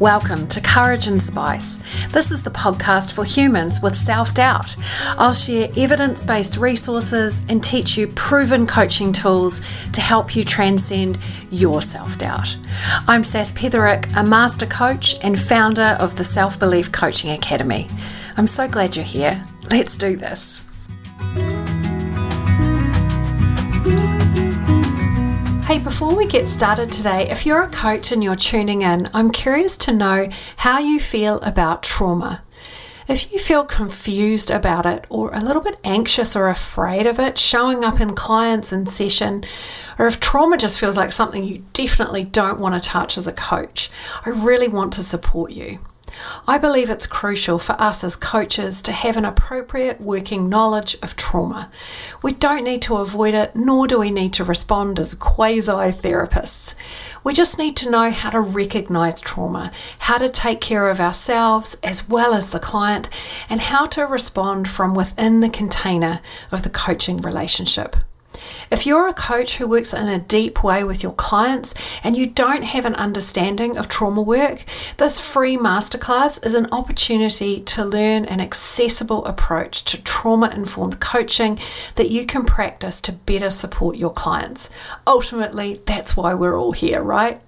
Welcome to Courage and Spice. This is the podcast for humans with self doubt. I'll share evidence based resources and teach you proven coaching tools to help you transcend your self doubt. I'm Sas Petherick, a master coach and founder of the Self Belief Coaching Academy. I'm so glad you're here. Let's do this. Hey, before we get started today, if you're a coach and you're tuning in, I'm curious to know how you feel about trauma. If you feel confused about it or a little bit anxious or afraid of it showing up in clients in session, or if trauma just feels like something you definitely don't want to touch as a coach, I really want to support you. I believe it's crucial for us as coaches to have an appropriate working knowledge of trauma. We don't need to avoid it, nor do we need to respond as quasi therapists. We just need to know how to recognize trauma, how to take care of ourselves as well as the client, and how to respond from within the container of the coaching relationship. If you're a coach who works in a deep way with your clients and you don't have an understanding of trauma work, this free masterclass is an opportunity to learn an accessible approach to trauma informed coaching that you can practice to better support your clients. Ultimately, that's why we're all here, right?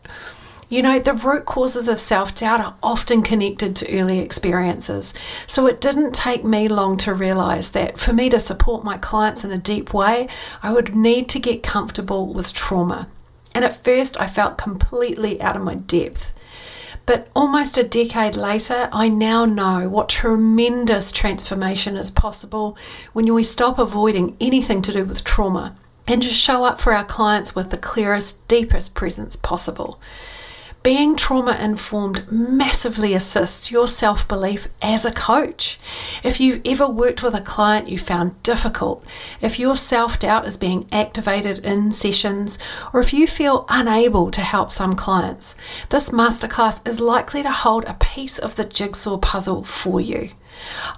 You know, the root causes of self doubt are often connected to early experiences. So it didn't take me long to realize that for me to support my clients in a deep way, I would need to get comfortable with trauma. And at first, I felt completely out of my depth. But almost a decade later, I now know what tremendous transformation is possible when we stop avoiding anything to do with trauma and just show up for our clients with the clearest, deepest presence possible. Being trauma informed massively assists your self belief as a coach. If you've ever worked with a client you found difficult, if your self doubt is being activated in sessions, or if you feel unable to help some clients, this masterclass is likely to hold a piece of the jigsaw puzzle for you.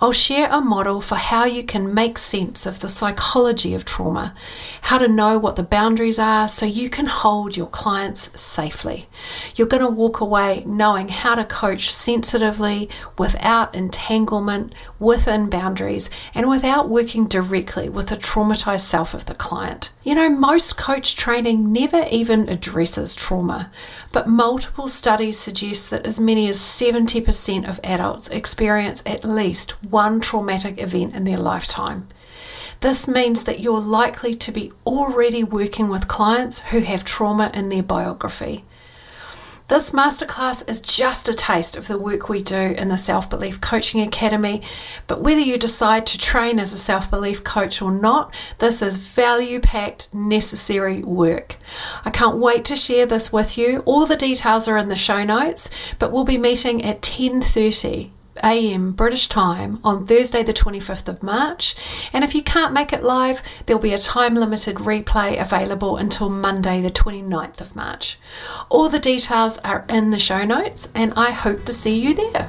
I'll share a model for how you can make sense of the psychology of trauma, how to know what the boundaries are so you can hold your clients safely. You're going to walk away knowing how to coach sensitively without entanglement, within boundaries, and without working directly with the traumatized self of the client. You know, most coach training never even addresses trauma, but multiple studies suggest that as many as 70% of adults experience at least one traumatic event in their lifetime. This means that you're likely to be already working with clients who have trauma in their biography. This masterclass is just a taste of the work we do in the Self Belief Coaching Academy, but whether you decide to train as a self belief coach or not, this is value packed, necessary work. I can't wait to share this with you. All the details are in the show notes, but we'll be meeting at 10:30 a.m. British time on Thursday, the 25th of March. And if you can't make it live, there'll be a time limited replay available until Monday, the 29th of March. All the details are in the show notes, and I hope to see you there.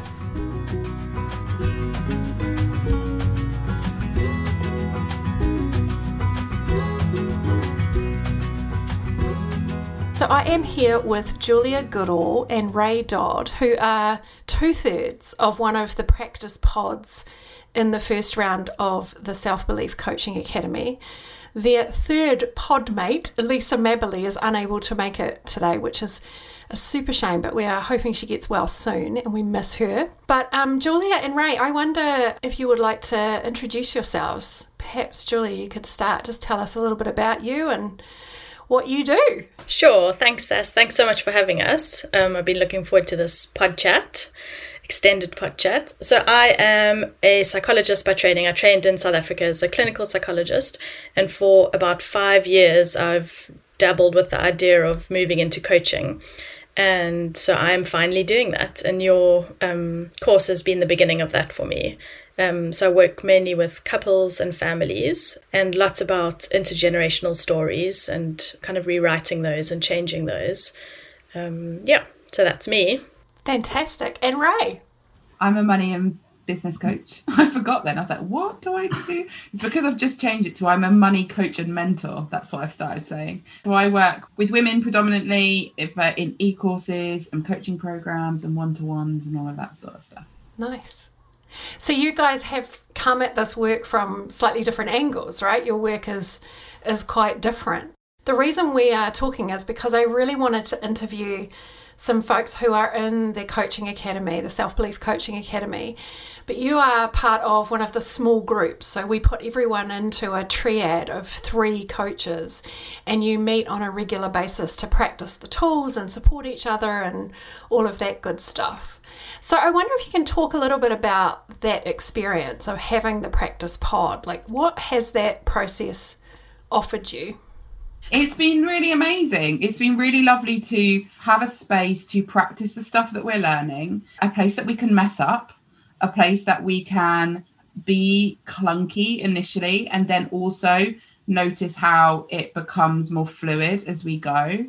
So I am here with Julia Goodall and Ray Dodd, who are two thirds of one of the practice pods in the first round of the Self Belief Coaching Academy. Their third podmate, Lisa Mabberley, is unable to make it today, which is a super shame, but we are hoping she gets well soon and we miss her. But um, Julia and Ray, I wonder if you would like to introduce yourselves. Perhaps, Julia, you could start. Just tell us a little bit about you and what you do. Sure. Thanks, Sas. Thanks so much for having us. Um, I've been looking forward to this pod chat, extended pod chat. So, I am a psychologist by training. I trained in South Africa as a clinical psychologist, and for about five years, I've dabbled with the idea of moving into coaching. And so I'm finally doing that. And your um, course has been the beginning of that for me. Um, so I work mainly with couples and families and lots about intergenerational stories and kind of rewriting those and changing those. Um, yeah, so that's me. Fantastic. And Ray? I'm a money and business coach. I forgot then. I was like, what do I do? It's because I've just changed it to I'm a money coach and mentor. That's what I've started saying. So I work with women predominantly if, uh, in e courses and coaching programs and one to ones and all of that sort of stuff. Nice. So you guys have come at this work from slightly different angles, right? Your work is is quite different. The reason we are talking is because I really wanted to interview some folks who are in the coaching academy, the Self Belief Coaching Academy, but you are part of one of the small groups. So we put everyone into a triad of three coaches, and you meet on a regular basis to practice the tools and support each other and all of that good stuff. So I wonder if you can talk a little bit about that experience of having the practice pod. Like, what has that process offered you? It's been really amazing. It's been really lovely to have a space to practice the stuff that we're learning, a place that we can mess up, a place that we can be clunky initially, and then also notice how it becomes more fluid as we go.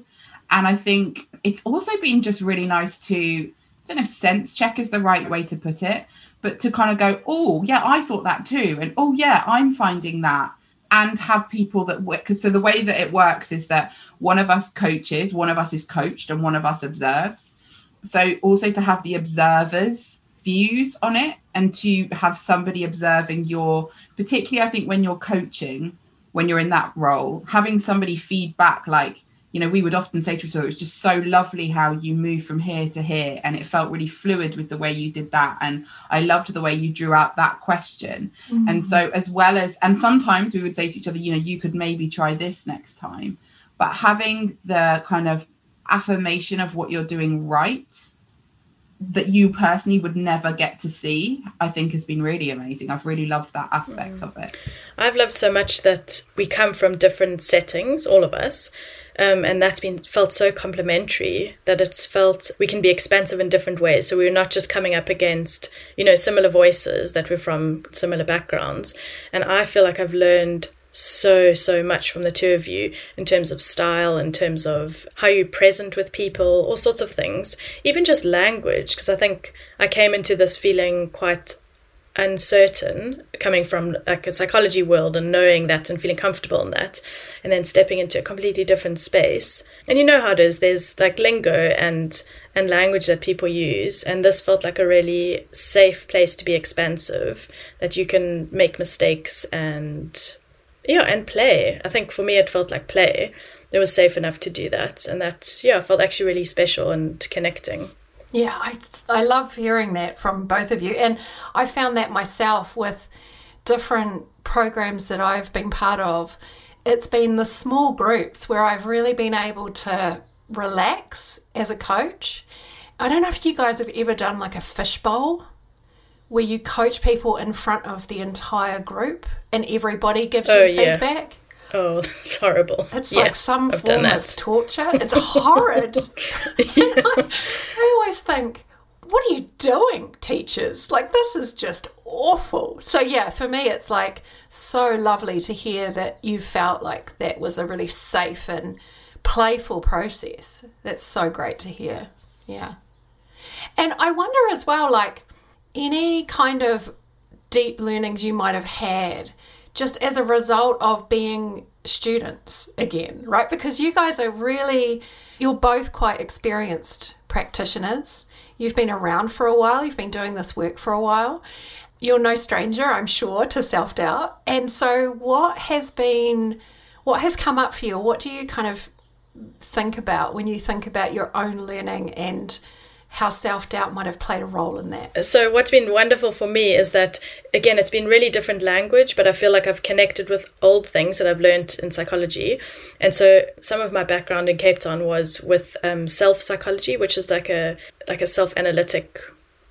And I think it's also been just really nice to, I don't know if sense check is the right way to put it, but to kind of go, oh, yeah, I thought that too. And oh, yeah, I'm finding that and have people that work so the way that it works is that one of us coaches one of us is coached and one of us observes. So also to have the observers views on it and to have somebody observing your particularly i think when you're coaching when you're in that role having somebody feedback like you know, we would often say to each other, it was just so lovely how you moved from here to here. And it felt really fluid with the way you did that. And I loved the way you drew out that question. Mm-hmm. And so, as well as, and sometimes we would say to each other, you know, you could maybe try this next time. But having the kind of affirmation of what you're doing right that you personally would never get to see, I think has been really amazing. I've really loved that aspect mm. of it. I've loved so much that we come from different settings, all of us, um, and that's been felt so complementary that it's felt we can be expansive in different ways. So we're not just coming up against, you know, similar voices that we're from similar backgrounds. And I feel like I've learned so so much from the two of you in terms of style in terms of how you're present with people all sorts of things even just language because i think i came into this feeling quite uncertain coming from like a psychology world and knowing that and feeling comfortable in that and then stepping into a completely different space. And you know how it is there's like lingo and and language that people use and this felt like a really safe place to be expansive that you can make mistakes and yeah and play i think for me it felt like play it was safe enough to do that and that yeah felt actually really special and connecting yeah, I, I love hearing that from both of you. And I found that myself with different programs that I've been part of. It's been the small groups where I've really been able to relax as a coach. I don't know if you guys have ever done like a fishbowl where you coach people in front of the entire group and everybody gives oh, you feedback. Oh, it's horrible. It's yeah, like some I've form of torture. It's horrid. I, I always think, what are you doing, teachers? Like, this is just awful. So, yeah, for me, it's like so lovely to hear that you felt like that was a really safe and playful process. That's so great to hear. Yeah. And I wonder as well, like, any kind of deep learnings you might have had just as a result of being students again, right? Because you guys are really, you're both quite experienced practitioners. You've been around for a while, you've been doing this work for a while. You're no stranger, I'm sure, to self doubt. And so, what has been, what has come up for you? What do you kind of think about when you think about your own learning and how self doubt might have played a role in that. So, what's been wonderful for me is that, again, it's been really different language, but I feel like I've connected with old things that I've learned in psychology. And so, some of my background in Cape Town was with um, self psychology, which is like a like a self analytic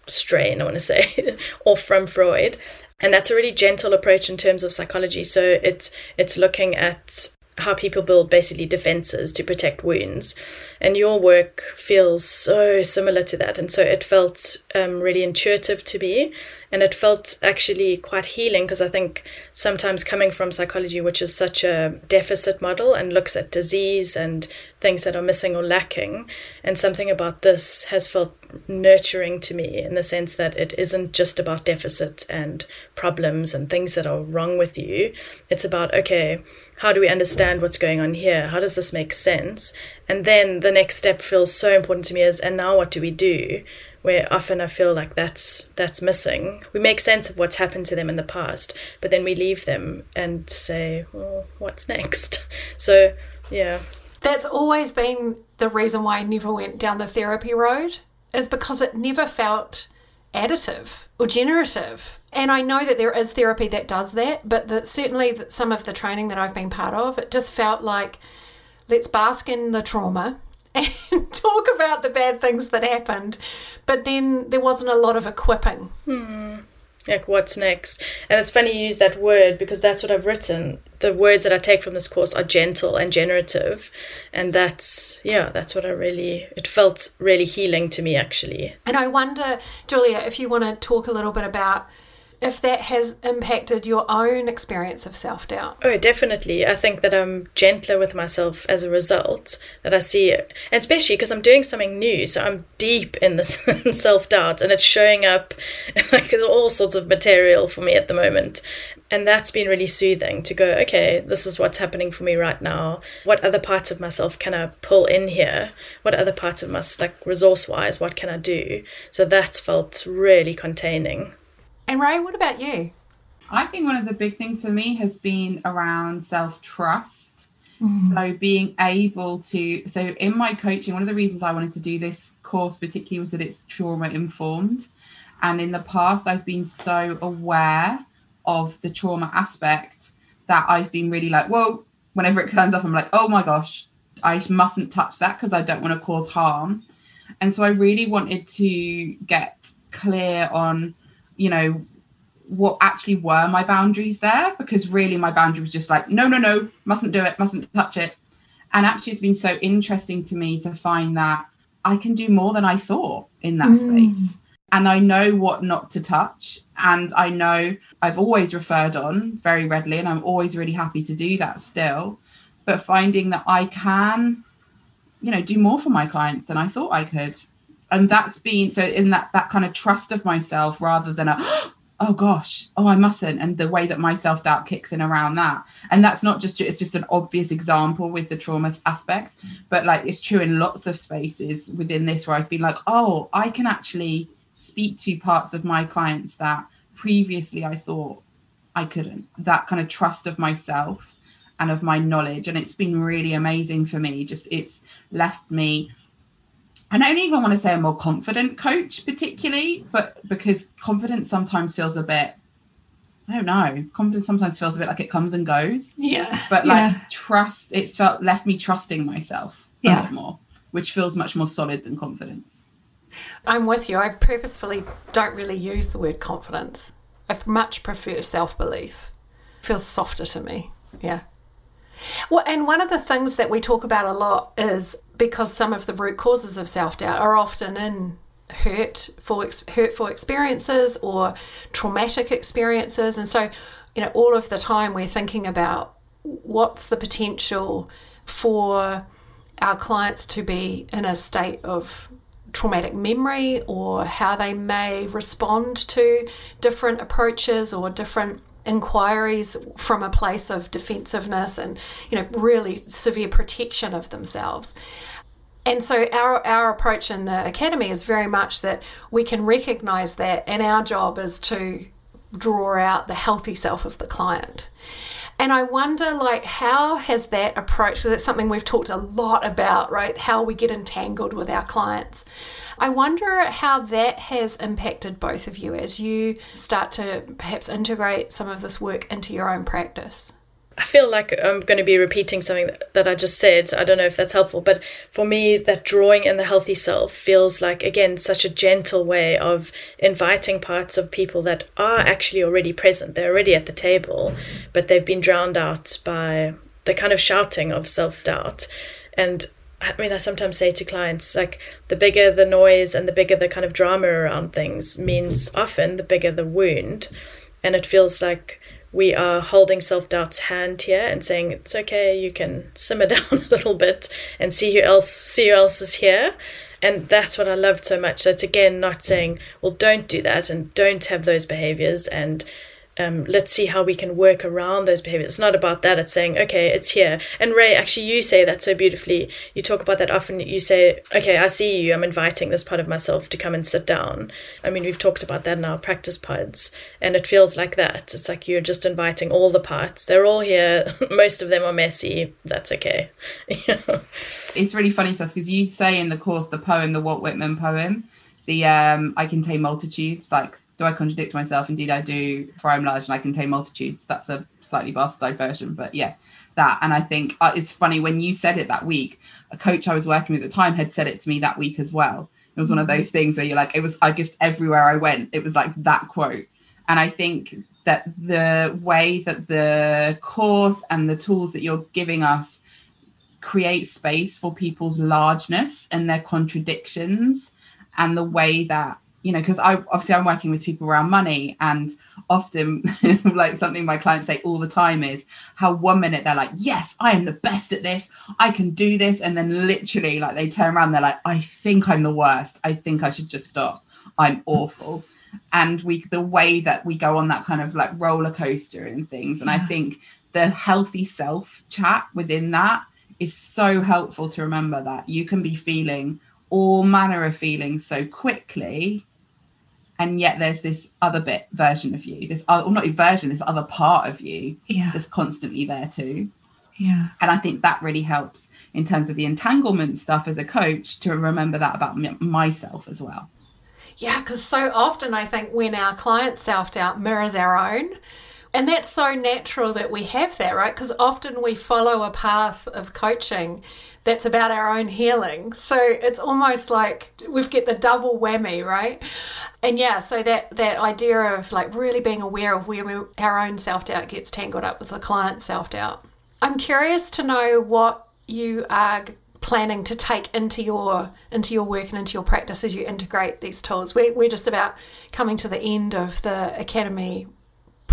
strain, I want to say, or from Freud. And that's a really gentle approach in terms of psychology. So it's it's looking at how people build basically defenses to protect wounds. And your work feels so similar to that. And so it felt um, really intuitive to me. And it felt actually quite healing because I think sometimes coming from psychology, which is such a deficit model and looks at disease and things that are missing or lacking, and something about this has felt nurturing to me in the sense that it isn't just about deficit and problems and things that are wrong with you. It's about, okay, how do we understand what's going on here? How does this make sense? And then the next step feels so important to me is, and now what do we do? Where often I feel like that's that's missing. We make sense of what's happened to them in the past, but then we leave them and say, well, what's next? So, yeah. That's always been the reason why I never went down the therapy road, is because it never felt additive or generative. And I know that there is therapy that does that, but the, certainly some of the training that I've been part of, it just felt like let's bask in the trauma and talk about the bad things that happened. But then there wasn't a lot of equipping. Hmm. Like what's next? And it's funny you use that word because that's what i've written. The words that i take from this course are gentle and generative. And that's yeah that's what i really it felt really healing to me actually. And i wonder julia if you want to talk a little bit about if that has impacted your own experience of self doubt. Oh, definitely. I think that I'm gentler with myself as a result, that I see it. And especially because I'm doing something new. So I'm deep in this self doubt and it's showing up like all sorts of material for me at the moment. And that's been really soothing to go, okay, this is what's happening for me right now. What other parts of myself can I pull in here? What other parts of myself, like resource wise, what can I do? So that's felt really containing. And Ray, what about you? I think one of the big things for me has been around self trust. Mm. So being able to, so in my coaching, one of the reasons I wanted to do this course particularly was that it's trauma informed. And in the past, I've been so aware of the trauma aspect that I've been really like, whoa, whenever it turns up, I'm like, oh my gosh, I mustn't touch that because I don't want to cause harm. And so I really wanted to get clear on you know, what actually were my boundaries there because really my boundary was just like, no, no, no, mustn't do it, mustn't touch it. And actually, it's been so interesting to me to find that I can do more than I thought in that mm. space. And I know what not to touch. And I know I've always referred on very readily, and I'm always really happy to do that still. But finding that I can, you know, do more for my clients than I thought I could and that's been so in that that kind of trust of myself rather than a oh gosh oh i mustn't and the way that my self-doubt kicks in around that. And that's not just it's just an obvious example with the trauma aspect but like it's true in lots of spaces within this where i've been like oh i can actually speak to parts of my clients that previously i thought i couldn't. That kind of trust of myself and of my knowledge. And it's been really amazing for me. Just it's left me I don't even want to say a more confident coach, particularly, but because confidence sometimes feels a bit, I don't know, confidence sometimes feels a bit like it comes and goes. Yeah. But like yeah. trust, it's felt left me trusting myself a yeah. lot more, which feels much more solid than confidence. I'm with you. I purposefully don't really use the word confidence. I much prefer self belief. Feels softer to me. Yeah. Well, and one of the things that we talk about a lot is because some of the root causes of self doubt are often in hurtful hurtful experiences or traumatic experiences, and so you know all of the time we're thinking about what's the potential for our clients to be in a state of traumatic memory or how they may respond to different approaches or different inquiries from a place of defensiveness and you know really severe protection of themselves. And so our our approach in the academy is very much that we can recognize that and our job is to draw out the healthy self of the client and I wonder, like, how has that approach? Because it's something we've talked a lot about, right? How we get entangled with our clients. I wonder how that has impacted both of you as you start to perhaps integrate some of this work into your own practice. I feel like I'm going to be repeating something that, I just said. I don't know if that's helpful, but for me, that drawing in the healthy self feels like, again, such a gentle way of inviting parts of people that are actually already present. They're already at the table, but they've been drowned out by the kind of shouting of self doubt. And I mean, I sometimes say to clients, like, the bigger the noise and the bigger the kind of drama around things means often the bigger the wound. And it feels like we are holding self doubt's hand here and saying, it's okay, you can simmer down a little bit and see who else, see who else is here. And that's what I loved so much. So it's again not saying, well, don't do that and don't have those behaviors and um, let's see how we can work around those behaviors. It's not about that. It's saying, okay, it's here. And Ray, actually, you say that so beautifully. You talk about that often. You say, okay, I see you. I'm inviting this part of myself to come and sit down. I mean, we've talked about that in our practice pods, and it feels like that. It's like you're just inviting all the parts. They're all here. Most of them are messy. That's okay. it's really funny, Sas, because you say in the course the poem, the Walt Whitman poem, the um, I contain multitudes, like do I contradict myself? Indeed, I do. For I'm large and I contain multitudes. That's a slightly bastardized version, but yeah, that. And I think uh, it's funny when you said it that week. A coach I was working with at the time had said it to me that week as well. It was one of those things where you're like, it was. I just everywhere I went, it was like that quote. And I think that the way that the course and the tools that you're giving us create space for people's largeness and their contradictions and the way that you know, because I obviously I'm working with people around money, and often, like something my clients say all the time is how one minute they're like, "Yes, I am the best at this, I can do this," and then literally, like they turn around, they're like, "I think I'm the worst. I think I should just stop. I'm awful." And we, the way that we go on that kind of like roller coaster and things, and. I think the healthy self chat within that is so helpful to remember that you can be feeling all manner of feelings so quickly and yet there's this other bit version of you this other, or not a version this other part of you yeah. that's constantly there too. Yeah. And i think that really helps in terms of the entanglement stuff as a coach to remember that about m- myself as well. Yeah because so often i think when our client self-doubt mirrors our own and that's so natural that we have that right because often we follow a path of coaching that's about our own healing. So it's almost like we get the double whammy, right? And yeah, so that that idea of like really being aware of where we, our own self doubt gets tangled up with the client's self doubt. I'm curious to know what you are planning to take into your into your work and into your practice as you integrate these tools. We're, we're just about coming to the end of the academy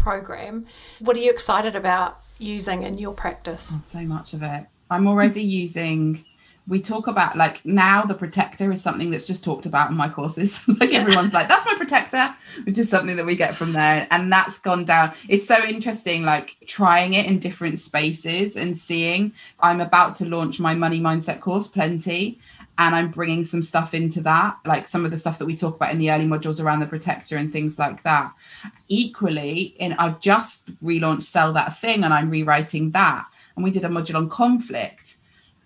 program. What are you excited about using in your practice? Oh, so much of it. I'm already using we talk about like now the protector is something that's just talked about in my courses like everyone's like that's my protector which is something that we get from there and that's gone down it's so interesting like trying it in different spaces and seeing i'm about to launch my money mindset course plenty and i'm bringing some stuff into that like some of the stuff that we talk about in the early modules around the protector and things like that equally in i've just relaunched sell that thing and i'm rewriting that and we did a module on conflict.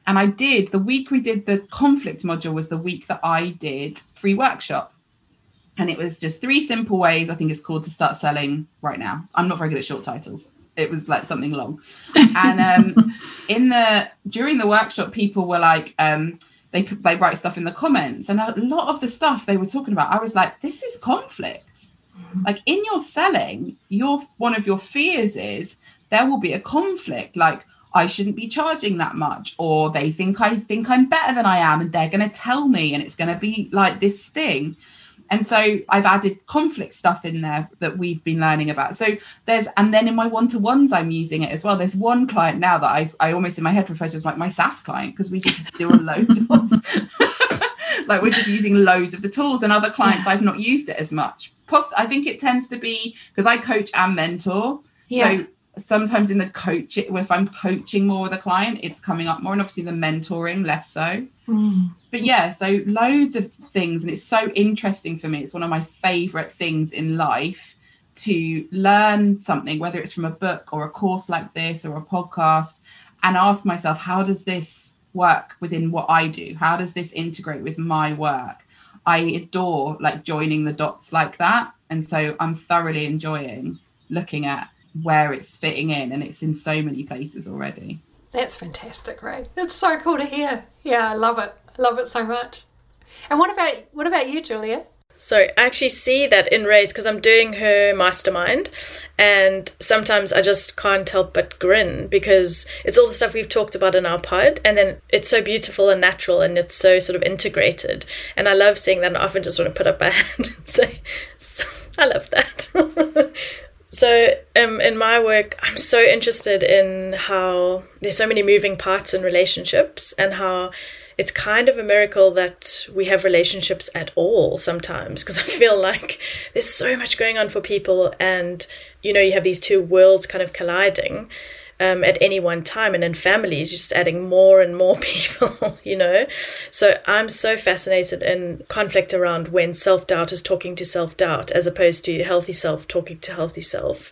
And I did the week we did the conflict module was the week that I did free workshop. And it was just three simple ways, I think it's called to start selling right now. I'm not very good at short titles. It was like something long. and um, in the during the workshop, people were like, um, they they write stuff in the comments, and a lot of the stuff they were talking about, I was like, this is conflict. Mm-hmm. Like in your selling, your one of your fears is there will be a conflict. Like I shouldn't be charging that much, or they think I think I'm better than I am, and they're going to tell me, and it's going to be like this thing. And so I've added conflict stuff in there that we've been learning about. So there's, and then in my one to ones, I'm using it as well. There's one client now that I, I almost in my head refer to as like my Sas client because we just do a load of, like we're just using loads of the tools. And other clients, yeah. I've not used it as much. Plus, I think it tends to be because I coach and mentor. Yeah. So sometimes in the coach if i'm coaching more with a client it's coming up more and obviously the mentoring less so mm. But yeah so loads of things and it's so interesting for me it's one of my favorite things in life to learn something whether it's from a book or a course like this or a podcast and ask myself how does this work within what i do how does this integrate with my work i adore like joining the dots like that and so i'm thoroughly enjoying looking at where it's fitting in and it's in so many places already. That's fantastic, Ray. It's so cool to hear. Yeah, I love it. Love it so much. And what about what about you, Julia? So I actually see that in Ray's because I'm doing her mastermind, and sometimes I just can't help but grin because it's all the stuff we've talked about in our pod, and then it's so beautiful and natural, and it's so sort of integrated, and I love seeing that. And I often just want to put up my hand and say, "I love that." So, um, in my work, I'm so interested in how there's so many moving parts in relationships and how it's kind of a miracle that we have relationships at all sometimes because I feel like there's so much going on for people, and you know, you have these two worlds kind of colliding. Um, at any one time, and in families, just adding more and more people, you know. So I'm so fascinated in conflict around when self doubt is talking to self doubt as opposed to healthy self talking to healthy self,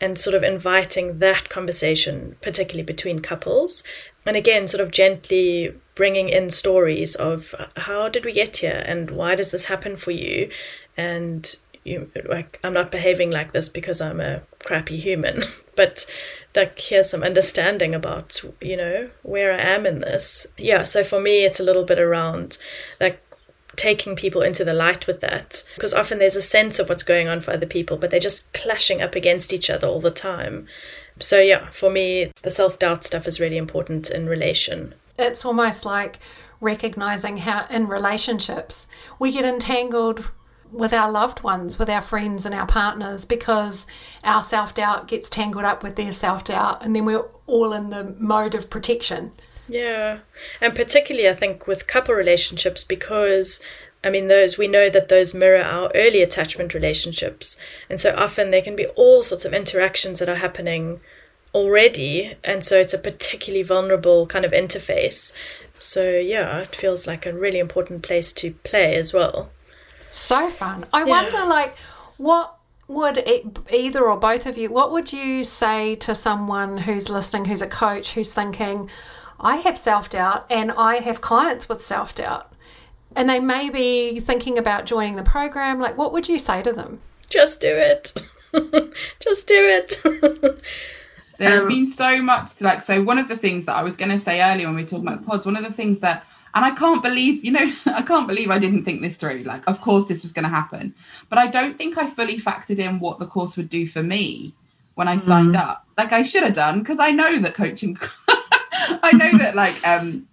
and sort of inviting that conversation, particularly between couples, and again, sort of gently bringing in stories of uh, how did we get here? And why does this happen for you? And you like i'm not behaving like this because i'm a crappy human. But like here's some understanding about you know where i am in this. Yeah so for me it's a little bit around like taking people into the light with that. Because often there's a sense of what's going on for other people but they're just clashing up against each other all the time so yeah for me the self-doubt stuff is really important in relation it's almost like recognizing how in relationships we get entangled with our loved ones, with our friends and our partners because our self doubt gets tangled up with their self doubt, and then we're all in the mode of protection. Yeah. And particularly, I think, with couple relationships, because I mean, those we know that those mirror our early attachment relationships. And so often there can be all sorts of interactions that are happening already. And so it's a particularly vulnerable kind of interface. So, yeah, it feels like a really important place to play as well. So fun. I yeah. wonder, like, what would it, either or both of you, what would you say to someone who's listening, who's a coach, who's thinking, I have self doubt and I have clients with self doubt? And they may be thinking about joining the program. Like, what would you say to them? Just do it. Just do it. There's um, been so much to like. So one of the things that I was going to say earlier when we talked about pods, one of the things that, and I can't believe, you know, I can't believe I didn't think this through. Like, of course this was going to happen, but I don't think I fully factored in what the course would do for me when I mm. signed up. Like I should have done because I know that coaching, I know that like um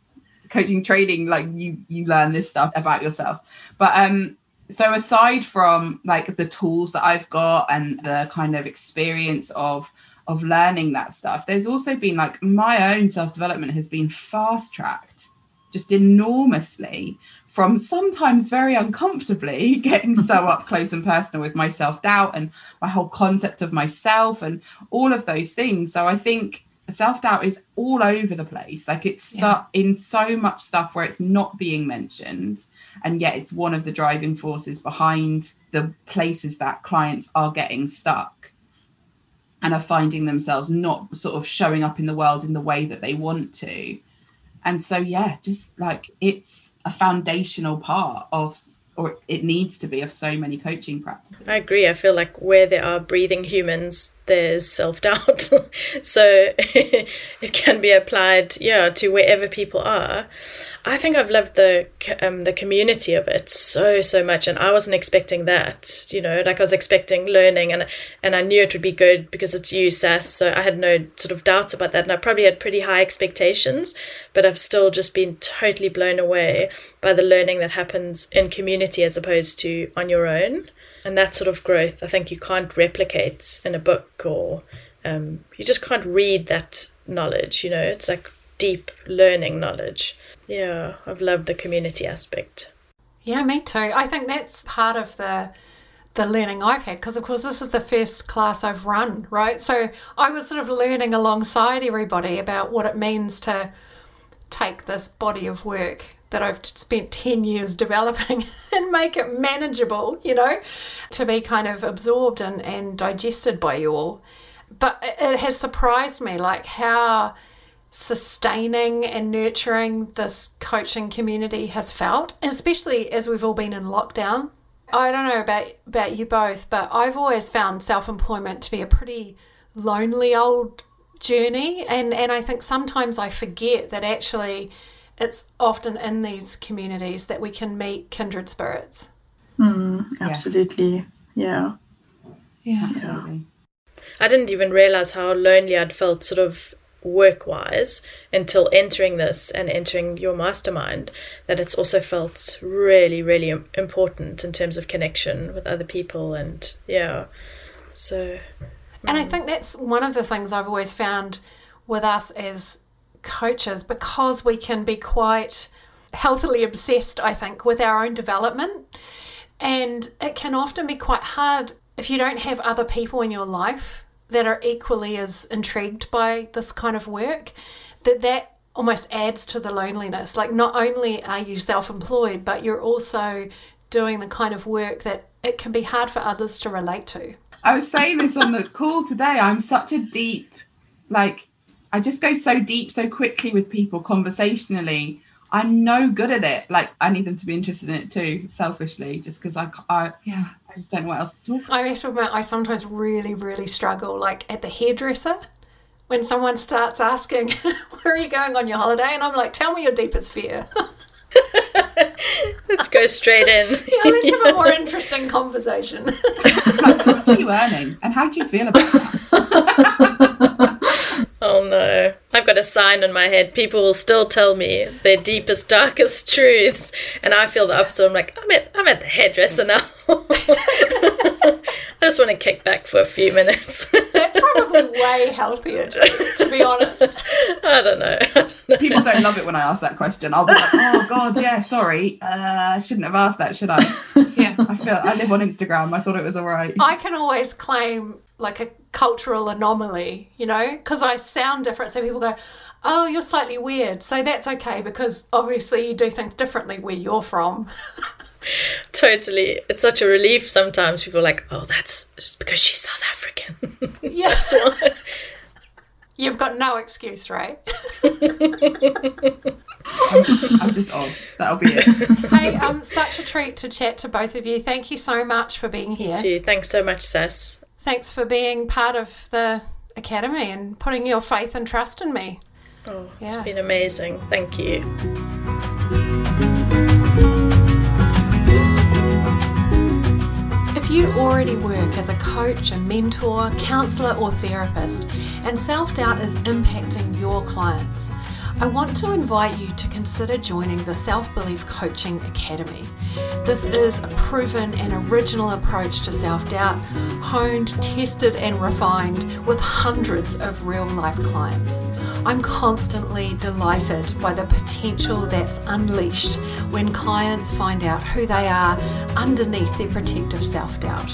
coaching training, like you you learn this stuff about yourself, but um so aside from like the tools that I've got and the kind of experience of of learning that stuff there's also been like my own self-development has been fast tracked just enormously from sometimes very uncomfortably getting so up close and personal with my self-doubt and my whole concept of myself and all of those things. So i think self-doubt is all over the place like it's yeah. so, in so much stuff where it's not being mentioned and yet it's one of the driving forces behind the places that clients are getting stuck and are finding themselves not sort of showing up in the world in the way that they want to. And so, yeah, just like it's a foundational part of, or it needs to be, of so many coaching practices. I agree. I feel like where there are breathing humans, there's self doubt. so it can be applied, yeah, to wherever people are. I think I've loved the um, the community of it so so much, and I wasn't expecting that. You know, like I was expecting learning, and and I knew it would be good because it's you, Sas. So I had no sort of doubts about that, and I probably had pretty high expectations, but I've still just been totally blown away by the learning that happens in community as opposed to on your own, and that sort of growth. I think you can't replicate in a book or um, you just can't read that knowledge. You know, it's like deep learning knowledge. Yeah, I've loved the community aspect. Yeah, me too. I think that's part of the the learning I've had because of course this is the first class I've run, right? So I was sort of learning alongside everybody about what it means to take this body of work that I've spent 10 years developing and make it manageable, you know, to be kind of absorbed and, and digested by you all. But it has surprised me like how sustaining and nurturing this coaching community has felt, especially as we've all been in lockdown. I don't know about about you both, but I've always found self-employment to be a pretty lonely old journey and and I think sometimes I forget that actually it's often in these communities that we can meet kindred spirits. Mm, absolutely. Yeah. Yeah. Absolutely. I didn't even realize how lonely I'd felt sort of work wise until entering this and entering your mastermind that it's also felt really really important in terms of connection with other people and yeah so And I think that's one of the things I've always found with us as coaches because we can be quite healthily obsessed, I think, with our own development. And it can often be quite hard if you don't have other people in your life that are equally as intrigued by this kind of work, that that almost adds to the loneliness. Like, not only are you self employed, but you're also doing the kind of work that it can be hard for others to relate to. I was saying this on the call today. I'm such a deep, like, I just go so deep so quickly with people conversationally. I'm no good at it. Like, I need them to be interested in it too, selfishly, just because I, I, yeah, I just don't know what else to talk. I have to admit, I sometimes really, really struggle. Like at the hairdresser, when someone starts asking, "Where are you going on your holiday?" and I'm like, "Tell me your deepest fear." let's go straight in yeah, let's have a more interesting conversation. Like, how much are you earning, and how do you feel about that? Oh no i've got a sign on my head people will still tell me their deepest darkest truths and i feel the opposite i'm like i'm at i'm at the hairdresser now i just want to kick back for a few minutes That's probably way healthier, to be honest. i don't know I don't know. People don't love it when I ask that question. I'll be like, oh god, yeah, sorry, uh, I shouldn't have asked that, should I? Yeah. I feel I live on Instagram. I thought it was all right. I can always claim like a cultural anomaly, you know, because I sound different. So people go, "Oh, you're slightly weird," so that's okay because obviously you do things differently where you're from. totally it's such a relief sometimes people are like oh that's just because she's south african Yeah, that's why you've got no excuse, right? I'm just, I'm just odd. That'll be it. hey, um, such a treat to chat to both of you. Thank you so much for being here. too thanks so much Sas. Thanks for being part of the academy and putting your faith and trust in me. oh it's Yeah. been amazing thank you If you already work as a coach, a mentor, counselor, or therapist, and self doubt is impacting your clients, I want to invite you to consider joining the Self Belief Coaching Academy. This is a proven and original approach to self doubt, honed, tested, and refined with hundreds of real life clients. I'm constantly delighted by the potential that's unleashed when clients find out who they are underneath their protective self doubt.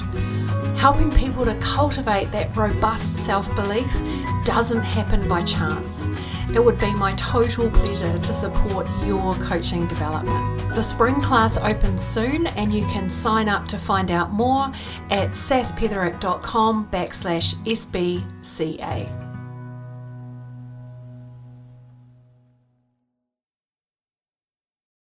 Helping people to cultivate that robust self belief doesn't happen by chance. It would be my total pleasure to support your coaching development. The spring class opens soon and you can sign up to find out more at saspetherick.com backslash SBCA.